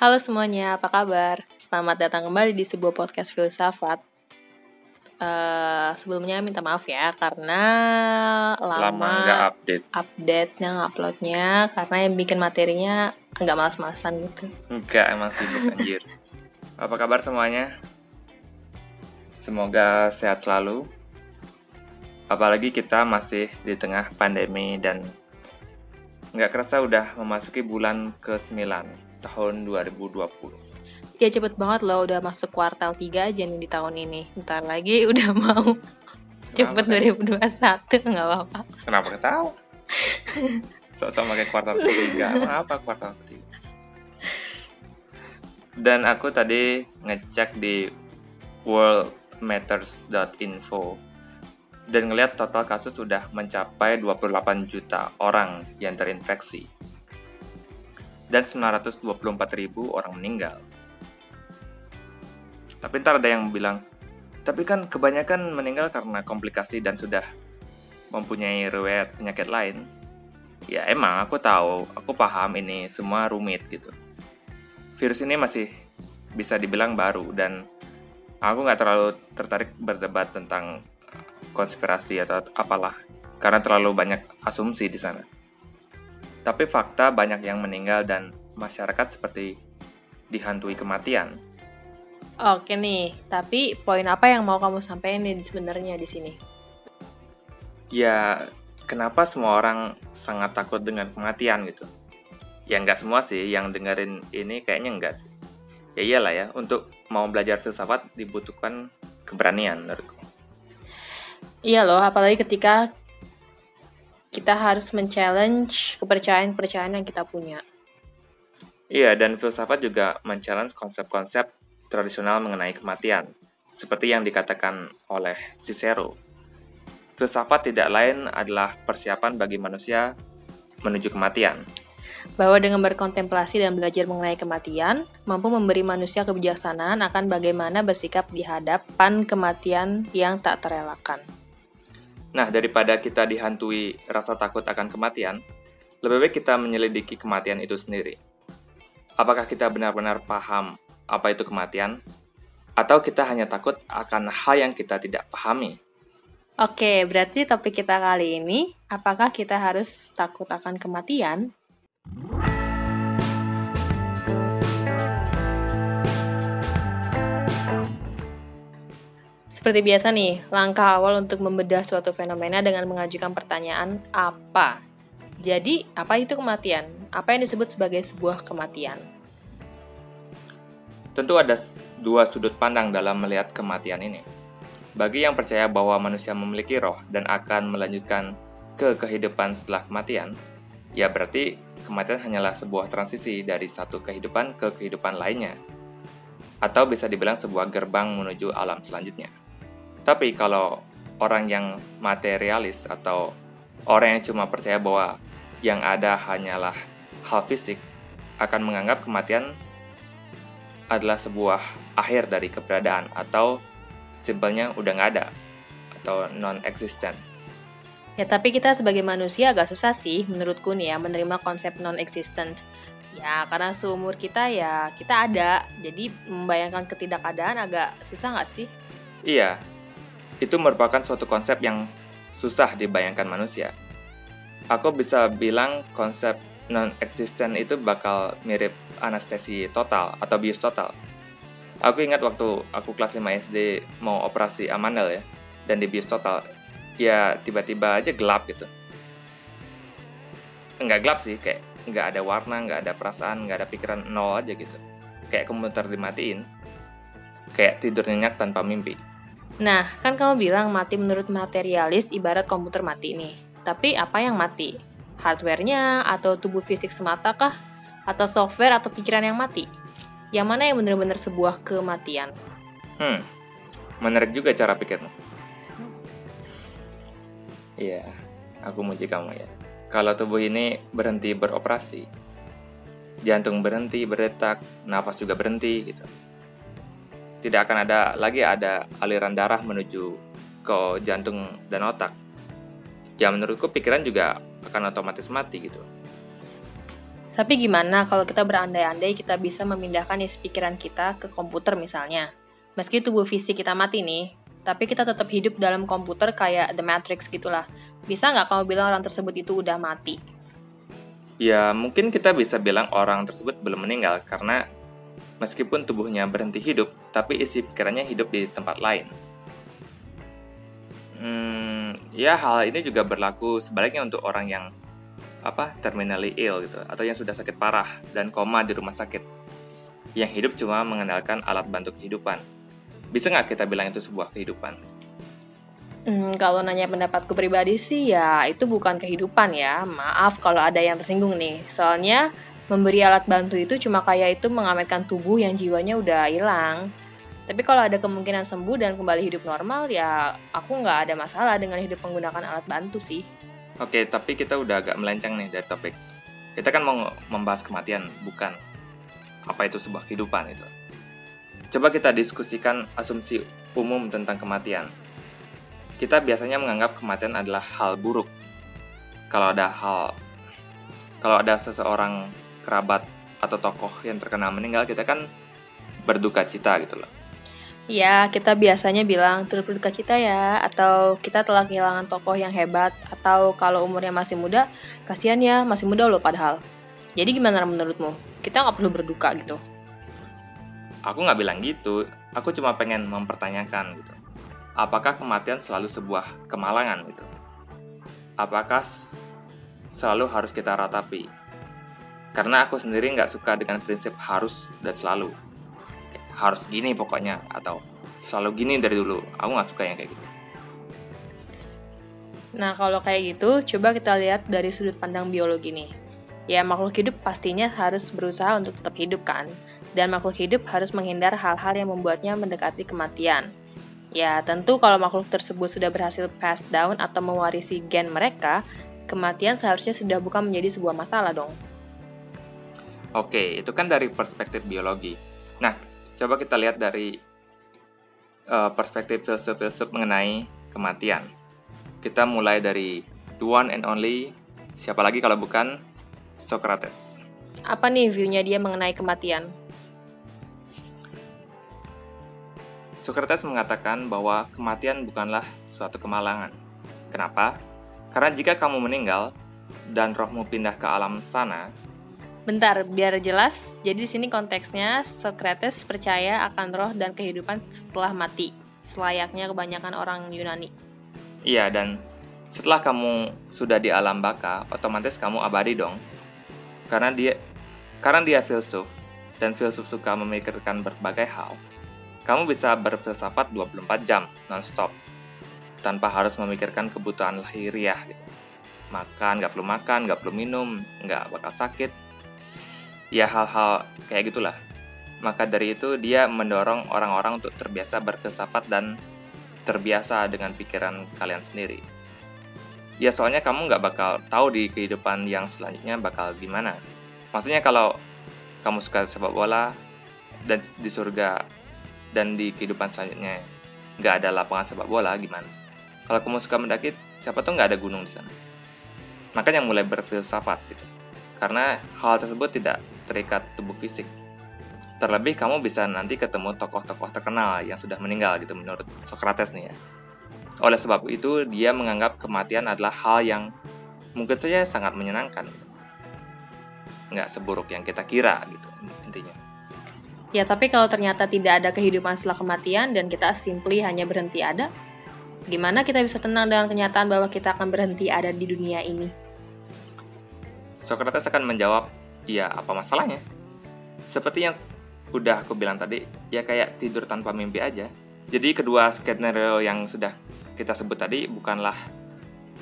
Halo semuanya, apa kabar? Selamat datang kembali di sebuah podcast filsafat. Uh, sebelumnya minta maaf ya karena lama, lama nggak update. update-nya uploadnya karena yang bikin materinya agak malas-malasan gitu. Enggak, emang sibuk anjir. apa kabar semuanya? Semoga sehat selalu. Apalagi kita masih di tengah pandemi dan nggak kerasa udah memasuki bulan ke-9 tahun 2020. Ya cepet banget loh udah masuk kuartal 3 aja nih di tahun ini. Ntar lagi udah mau cepet Kenapa, 2021 nggak apa-apa. Kenapa ketawa? Sok-sok pakai kuartal ketiga. Apa kuartal ketiga? Dan aku tadi ngecek di worldmatters.info dan ngelihat total kasus sudah mencapai 28 juta orang yang terinfeksi dan 924 ribu orang meninggal. Tapi ntar ada yang bilang, tapi kan kebanyakan meninggal karena komplikasi dan sudah mempunyai riwayat penyakit lain. Ya emang aku tahu, aku paham ini semua rumit gitu. Virus ini masih bisa dibilang baru dan aku nggak terlalu tertarik berdebat tentang konspirasi atau apalah karena terlalu banyak asumsi di sana. Tapi fakta banyak yang meninggal dan masyarakat seperti dihantui kematian. Oke nih, tapi poin apa yang mau kamu sampaikan nih sebenarnya di sini? Ya, kenapa semua orang sangat takut dengan kematian gitu? Ya nggak semua sih, yang dengerin ini kayaknya nggak sih. Ya iyalah ya, untuk mau belajar filsafat dibutuhkan keberanian menurutku. Iya loh, apalagi ketika kita harus men-challenge kepercayaan-kepercayaan yang kita punya. Iya, dan filsafat juga men-challenge konsep-konsep tradisional mengenai kematian, seperti yang dikatakan oleh Cicero. Filsafat tidak lain adalah persiapan bagi manusia menuju kematian. Bahwa dengan berkontemplasi dan belajar mengenai kematian, mampu memberi manusia kebijaksanaan akan bagaimana bersikap di hadapan kematian yang tak terelakkan. Nah, daripada kita dihantui rasa takut akan kematian, lebih baik kita menyelidiki kematian itu sendiri. Apakah kita benar-benar paham apa itu kematian? Atau kita hanya takut akan hal yang kita tidak pahami? Oke, berarti topik kita kali ini, apakah kita harus takut akan kematian? Seperti biasa nih, langkah awal untuk membedah suatu fenomena dengan mengajukan pertanyaan apa. Jadi, apa itu kematian? Apa yang disebut sebagai sebuah kematian? Tentu ada dua sudut pandang dalam melihat kematian ini. Bagi yang percaya bahwa manusia memiliki roh dan akan melanjutkan ke kehidupan setelah kematian, ya berarti kematian hanyalah sebuah transisi dari satu kehidupan ke kehidupan lainnya, atau bisa dibilang sebuah gerbang menuju alam selanjutnya. Tapi kalau orang yang materialis atau orang yang cuma percaya bahwa yang ada hanyalah hal fisik akan menganggap kematian adalah sebuah akhir dari keberadaan atau simpelnya udah nggak ada atau non-existent. Ya tapi kita sebagai manusia agak susah sih menurutku nih ya menerima konsep non-existent. Ya karena seumur kita ya kita ada, jadi membayangkan ketidakadaan agak susah nggak sih? Iya, itu merupakan suatu konsep yang susah dibayangkan manusia. Aku bisa bilang konsep non-existent itu bakal mirip anestesi total atau bius total. Aku ingat waktu aku kelas 5 SD mau operasi amandel ya, dan di bius total, ya tiba-tiba aja gelap gitu. Enggak gelap sih, kayak nggak ada warna, nggak ada perasaan, nggak ada pikiran nol aja gitu. Kayak komputer dimatiin, kayak tidur nyenyak tanpa mimpi. Nah, kan kamu bilang mati menurut materialis ibarat komputer mati nih. Tapi apa yang mati? Hardware-nya atau tubuh fisik semata kah? Atau software atau pikiran yang mati? Yang mana yang benar-benar sebuah kematian? Hmm, menarik juga cara pikirmu. Iya, aku muji kamu ya. Kalau tubuh ini berhenti beroperasi, jantung berhenti berdetak, nafas juga berhenti gitu. Tidak akan ada lagi ada aliran darah menuju ke jantung dan otak. Ya menurutku pikiran juga akan otomatis mati gitu. Tapi gimana kalau kita berandai-andai kita bisa memindahkan isi pikiran kita ke komputer misalnya? Meski tubuh fisik kita mati nih, tapi kita tetap hidup dalam komputer kayak The Matrix gitulah. Bisa nggak kamu bilang orang tersebut itu udah mati? Ya, mungkin kita bisa bilang orang tersebut belum meninggal karena meskipun tubuhnya berhenti hidup, tapi isi pikirannya hidup di tempat lain. Hmm, ya hal ini juga berlaku sebaliknya untuk orang yang apa terminally ill gitu atau yang sudah sakit parah dan koma di rumah sakit yang hidup cuma mengandalkan alat bantu kehidupan. Bisa nggak kita bilang itu sebuah kehidupan? Hmm, kalau nanya pendapatku pribadi sih ya itu bukan kehidupan ya. Maaf kalau ada yang tersinggung nih. Soalnya memberi alat bantu itu cuma kayak itu mengametkan tubuh yang jiwanya udah hilang. Tapi kalau ada kemungkinan sembuh dan kembali hidup normal ya aku nggak ada masalah dengan hidup menggunakan alat bantu sih. Oke, tapi kita udah agak melenceng nih dari topik. Kita kan mau membahas kematian, bukan apa itu sebuah kehidupan itu. Coba kita diskusikan asumsi umum tentang kematian kita biasanya menganggap kematian adalah hal buruk. Kalau ada hal, kalau ada seseorang kerabat atau tokoh yang terkena meninggal, kita kan berduka cita gitu loh. Ya, kita biasanya bilang turut berduka cita ya, atau kita telah kehilangan tokoh yang hebat, atau kalau umurnya masih muda, kasihan ya, masih muda loh padahal. Jadi gimana menurutmu? Kita nggak perlu berduka gitu. Aku nggak bilang gitu, aku cuma pengen mempertanyakan gitu apakah kematian selalu sebuah kemalangan gitu? Apakah selalu harus kita ratapi? Karena aku sendiri nggak suka dengan prinsip harus dan selalu. Harus gini pokoknya, atau selalu gini dari dulu. Aku nggak suka yang kayak gitu. Nah, kalau kayak gitu, coba kita lihat dari sudut pandang biologi nih. Ya, makhluk hidup pastinya harus berusaha untuk tetap hidup kan? Dan makhluk hidup harus menghindar hal-hal yang membuatnya mendekati kematian. Ya, tentu kalau makhluk tersebut sudah berhasil pass down atau mewarisi gen mereka, kematian seharusnya sudah bukan menjadi sebuah masalah dong. Oke, itu kan dari perspektif biologi. Nah, coba kita lihat dari uh, perspektif filsuf-filsuf mengenai kematian. Kita mulai dari the one and only, siapa lagi kalau bukan Socrates. Apa nih view-nya dia mengenai kematian? Socrates mengatakan bahwa kematian bukanlah suatu kemalangan. Kenapa? Karena jika kamu meninggal dan rohmu pindah ke alam sana, Bentar, biar jelas. Jadi di sini konteksnya Socrates percaya akan roh dan kehidupan setelah mati, selayaknya kebanyakan orang Yunani. Iya, dan setelah kamu sudah di alam baka, otomatis kamu abadi dong. Karena dia karena dia filsuf dan filsuf suka memikirkan berbagai hal kamu bisa berfilsafat 24 jam non-stop tanpa harus memikirkan kebutuhan lahiriah gitu. Makan, nggak perlu makan, nggak perlu minum, nggak bakal sakit. Ya hal-hal kayak gitulah. Maka dari itu dia mendorong orang-orang untuk terbiasa berfilsafat dan terbiasa dengan pikiran kalian sendiri. Ya soalnya kamu nggak bakal tahu di kehidupan yang selanjutnya bakal gimana. Maksudnya kalau kamu suka sepak bola dan di surga dan di kehidupan selanjutnya nggak ada lapangan sepak bola gimana? Kalau kamu suka mendaki, siapa tuh nggak ada gunung di sana. Makanya mulai berfilsafat gitu. Karena hal tersebut tidak terikat tubuh fisik. Terlebih kamu bisa nanti ketemu tokoh-tokoh terkenal yang sudah meninggal gitu menurut Socrates nih ya. Oleh sebab itu dia menganggap kematian adalah hal yang mungkin saja sangat menyenangkan. Gitu. Nggak seburuk yang kita kira gitu intinya. Ya, tapi kalau ternyata tidak ada kehidupan setelah kematian dan kita simply hanya berhenti ada, gimana kita bisa tenang dengan kenyataan bahwa kita akan berhenti ada di dunia ini? Socrates akan menjawab, ya apa masalahnya? Seperti yang udah aku bilang tadi, ya kayak tidur tanpa mimpi aja. Jadi kedua skenario yang sudah kita sebut tadi bukanlah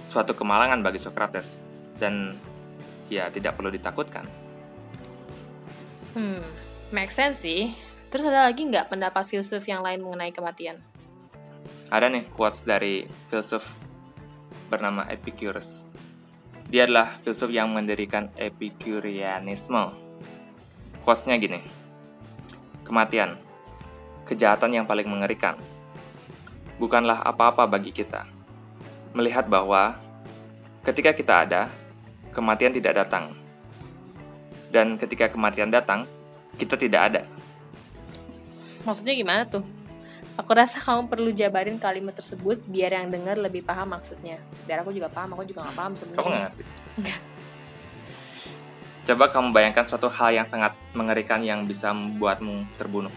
suatu kemalangan bagi Socrates dan ya tidak perlu ditakutkan. Hmm, Make sense sih. Terus ada lagi nggak pendapat filsuf yang lain mengenai kematian? Ada nih quotes dari filsuf bernama Epicurus. Dia adalah filsuf yang mendirikan Epicureanisme. Quotesnya gini. Kematian, kejahatan yang paling mengerikan. Bukanlah apa-apa bagi kita. Melihat bahwa ketika kita ada, kematian tidak datang. Dan ketika kematian datang, kita tidak ada. Maksudnya gimana tuh? Aku rasa kamu perlu jabarin kalimat tersebut biar yang dengar lebih paham maksudnya. Biar aku juga paham, aku juga gak paham sebenarnya. Kamu nggak ngerti? Coba kamu bayangkan suatu hal yang sangat mengerikan yang bisa membuatmu terbunuh.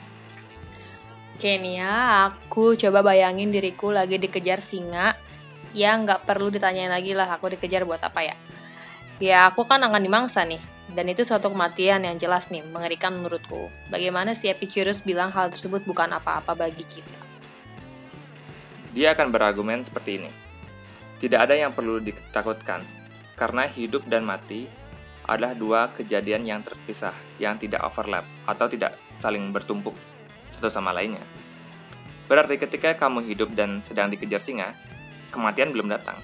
Oke nih ya, aku coba bayangin diriku lagi dikejar singa Ya nggak perlu ditanyain lagi lah aku dikejar buat apa ya Ya aku kan akan dimangsa nih Dan itu suatu kematian yang jelas nih, mengerikan menurutku Bagaimana si Epicurus bilang hal tersebut bukan apa-apa bagi kita Dia akan berargumen seperti ini. Tidak ada yang perlu ditakutkan, karena hidup dan mati adalah dua kejadian yang terpisah, yang tidak overlap atau tidak saling bertumpuk satu sama lainnya. Berarti ketika kamu hidup dan sedang dikejar singa, kematian belum datang.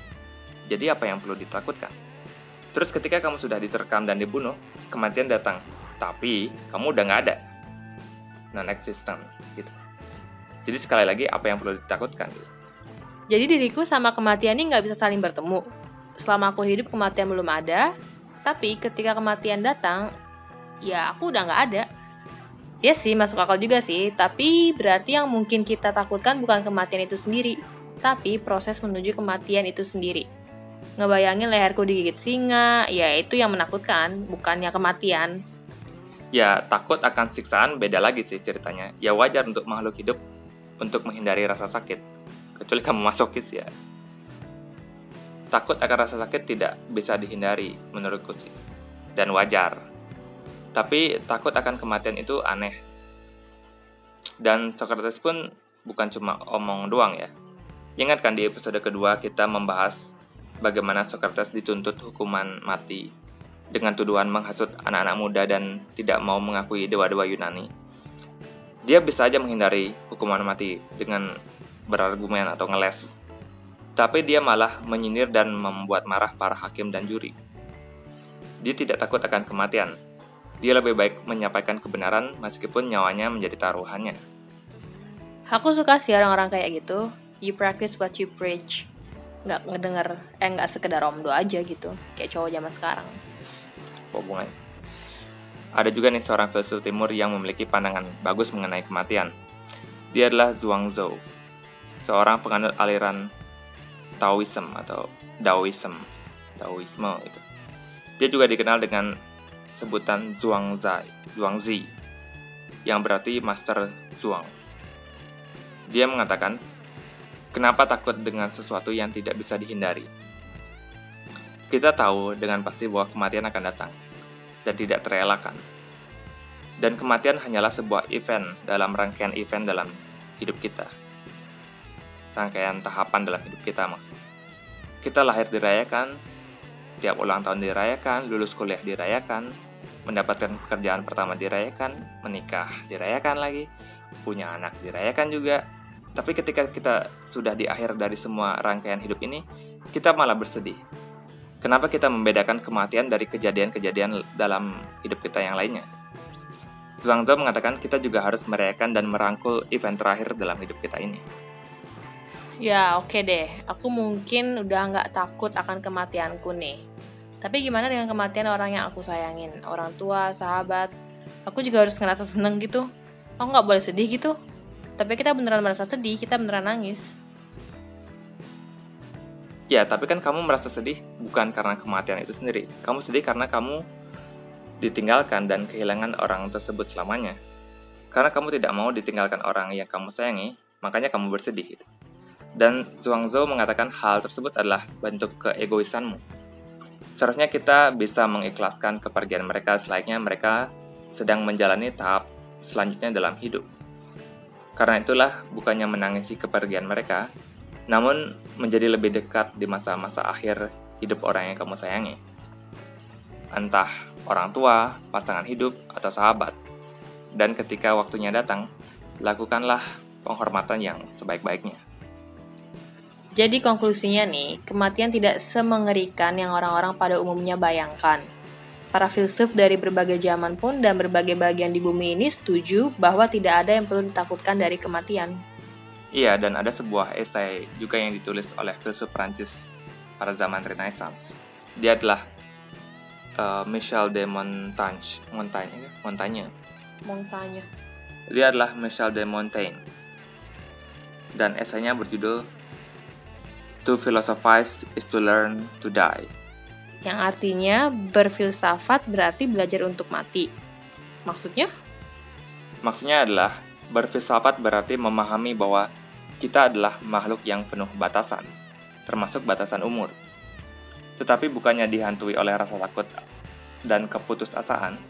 Jadi apa yang perlu ditakutkan? Terus ketika kamu sudah diterkam dan dibunuh, kematian datang. Tapi kamu udah nggak ada. Non-existent gitu. Jadi sekali lagi apa yang perlu ditakutkan? Gitu. Jadi diriku sama kematian ini nggak bisa saling bertemu Selama aku hidup kematian belum ada Tapi ketika kematian datang Ya aku udah nggak ada Ya sih masuk akal juga sih Tapi berarti yang mungkin kita takutkan bukan kematian itu sendiri Tapi proses menuju kematian itu sendiri Ngebayangin leherku digigit singa Ya itu yang menakutkan Bukannya kematian Ya takut akan siksaan beda lagi sih ceritanya. Ya wajar untuk makhluk hidup untuk menghindari rasa sakit. Kecuali kamu masokis ya. Takut akan rasa sakit tidak bisa dihindari menurutku sih. Dan wajar. Tapi takut akan kematian itu aneh. Dan Socrates pun bukan cuma omong doang ya. Ingat kan di episode kedua kita membahas bagaimana Socrates dituntut hukuman mati dengan tuduhan menghasut anak-anak muda dan tidak mau mengakui dewa-dewa Yunani. Dia bisa aja menghindari hukuman mati dengan berargumen atau ngeles. Tapi dia malah menyindir dan membuat marah para hakim dan juri. Dia tidak takut akan kematian. Dia lebih baik menyampaikan kebenaran meskipun nyawanya menjadi taruhannya. Aku suka sih orang-orang kayak gitu You practice what you preach Nggak ngedenger, eh nggak sekedar omdo aja gitu Kayak cowok zaman sekarang Apa hubungannya? Ada juga nih seorang filsuf timur yang memiliki pandangan bagus mengenai kematian. Dia adalah Zhuangzi, seorang penganut aliran Taoism atau Daoism, Daoisme itu. Dia juga dikenal dengan sebutan Zhuangzi, Zhuangzi, yang berarti Master Zhuang. Dia mengatakan, kenapa takut dengan sesuatu yang tidak bisa dihindari? Kita tahu dengan pasti bahwa kematian akan datang, dan tidak terelakkan. Dan kematian hanyalah sebuah event dalam rangkaian event dalam hidup kita rangkaian tahapan dalam hidup kita maksudnya. Kita lahir dirayakan, tiap ulang tahun dirayakan, lulus kuliah dirayakan, mendapatkan pekerjaan pertama dirayakan, menikah dirayakan lagi, punya anak dirayakan juga. Tapi ketika kita sudah di akhir dari semua rangkaian hidup ini, kita malah bersedih. Kenapa kita membedakan kematian dari kejadian-kejadian dalam hidup kita yang lainnya? Zhuangzi mengatakan kita juga harus merayakan dan merangkul event terakhir dalam hidup kita ini. Ya oke deh, aku mungkin udah nggak takut akan kematianku nih. Tapi gimana dengan kematian orang yang aku sayangin? Orang tua, sahabat. Aku juga harus ngerasa seneng gitu. Aku nggak boleh sedih gitu. Tapi kita beneran merasa sedih, kita beneran nangis. Ya, tapi kan kamu merasa sedih bukan karena kematian itu sendiri. Kamu sedih karena kamu ditinggalkan dan kehilangan orang tersebut selamanya. Karena kamu tidak mau ditinggalkan orang yang kamu sayangi, makanya kamu bersedih. Dan Zhuangzi mengatakan hal tersebut adalah bentuk keegoisanmu. Seharusnya kita bisa mengikhlaskan kepergian mereka selayaknya mereka sedang menjalani tahap selanjutnya dalam hidup. Karena itulah bukannya menangisi kepergian mereka, namun menjadi lebih dekat di masa-masa akhir hidup orang yang kamu sayangi. Entah orang tua, pasangan hidup, atau sahabat. Dan ketika waktunya datang, lakukanlah penghormatan yang sebaik-baiknya. Jadi konklusinya nih, kematian tidak semengerikan yang orang-orang pada umumnya bayangkan. Para filsuf dari berbagai zaman pun dan berbagai bagian di bumi ini setuju bahwa tidak ada yang perlu ditakutkan dari kematian. Iya, dan ada sebuah esai juga yang ditulis oleh filsuf Prancis pada zaman Renaissance. Dia adalah uh, Michel de Montaigne. Montaigne, Montaigne. Montaigne. Dia adalah Michel de Montaigne. Dan esainya berjudul To philosophize is to learn to die. Yang artinya berfilsafat berarti belajar untuk mati. Maksudnya? Maksudnya adalah berfilsafat berarti memahami bahwa kita adalah makhluk yang penuh batasan, termasuk batasan umur. Tetapi bukannya dihantui oleh rasa takut dan keputusasaan,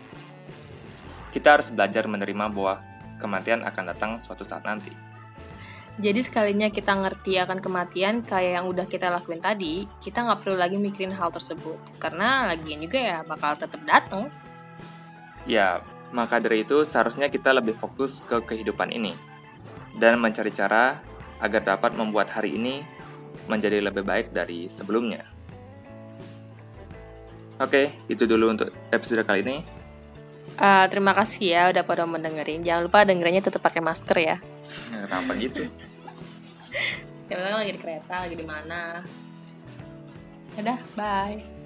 kita harus belajar menerima bahwa kematian akan datang suatu saat nanti. Jadi sekalinya kita ngerti akan kematian kayak yang udah kita lakuin tadi, kita nggak perlu lagi mikirin hal tersebut. Karena lagian juga ya bakal tetap datang. Ya, maka dari itu seharusnya kita lebih fokus ke kehidupan ini dan mencari cara agar dapat membuat hari ini menjadi lebih baik dari sebelumnya. Oke, itu dulu untuk episode kali ini. Uh, terima kasih ya udah pada mendengarin. Jangan lupa dengerinnya tetap pakai masker ya. Kenapa gitu? ya lagi di kereta, lagi di mana. Udah, bye.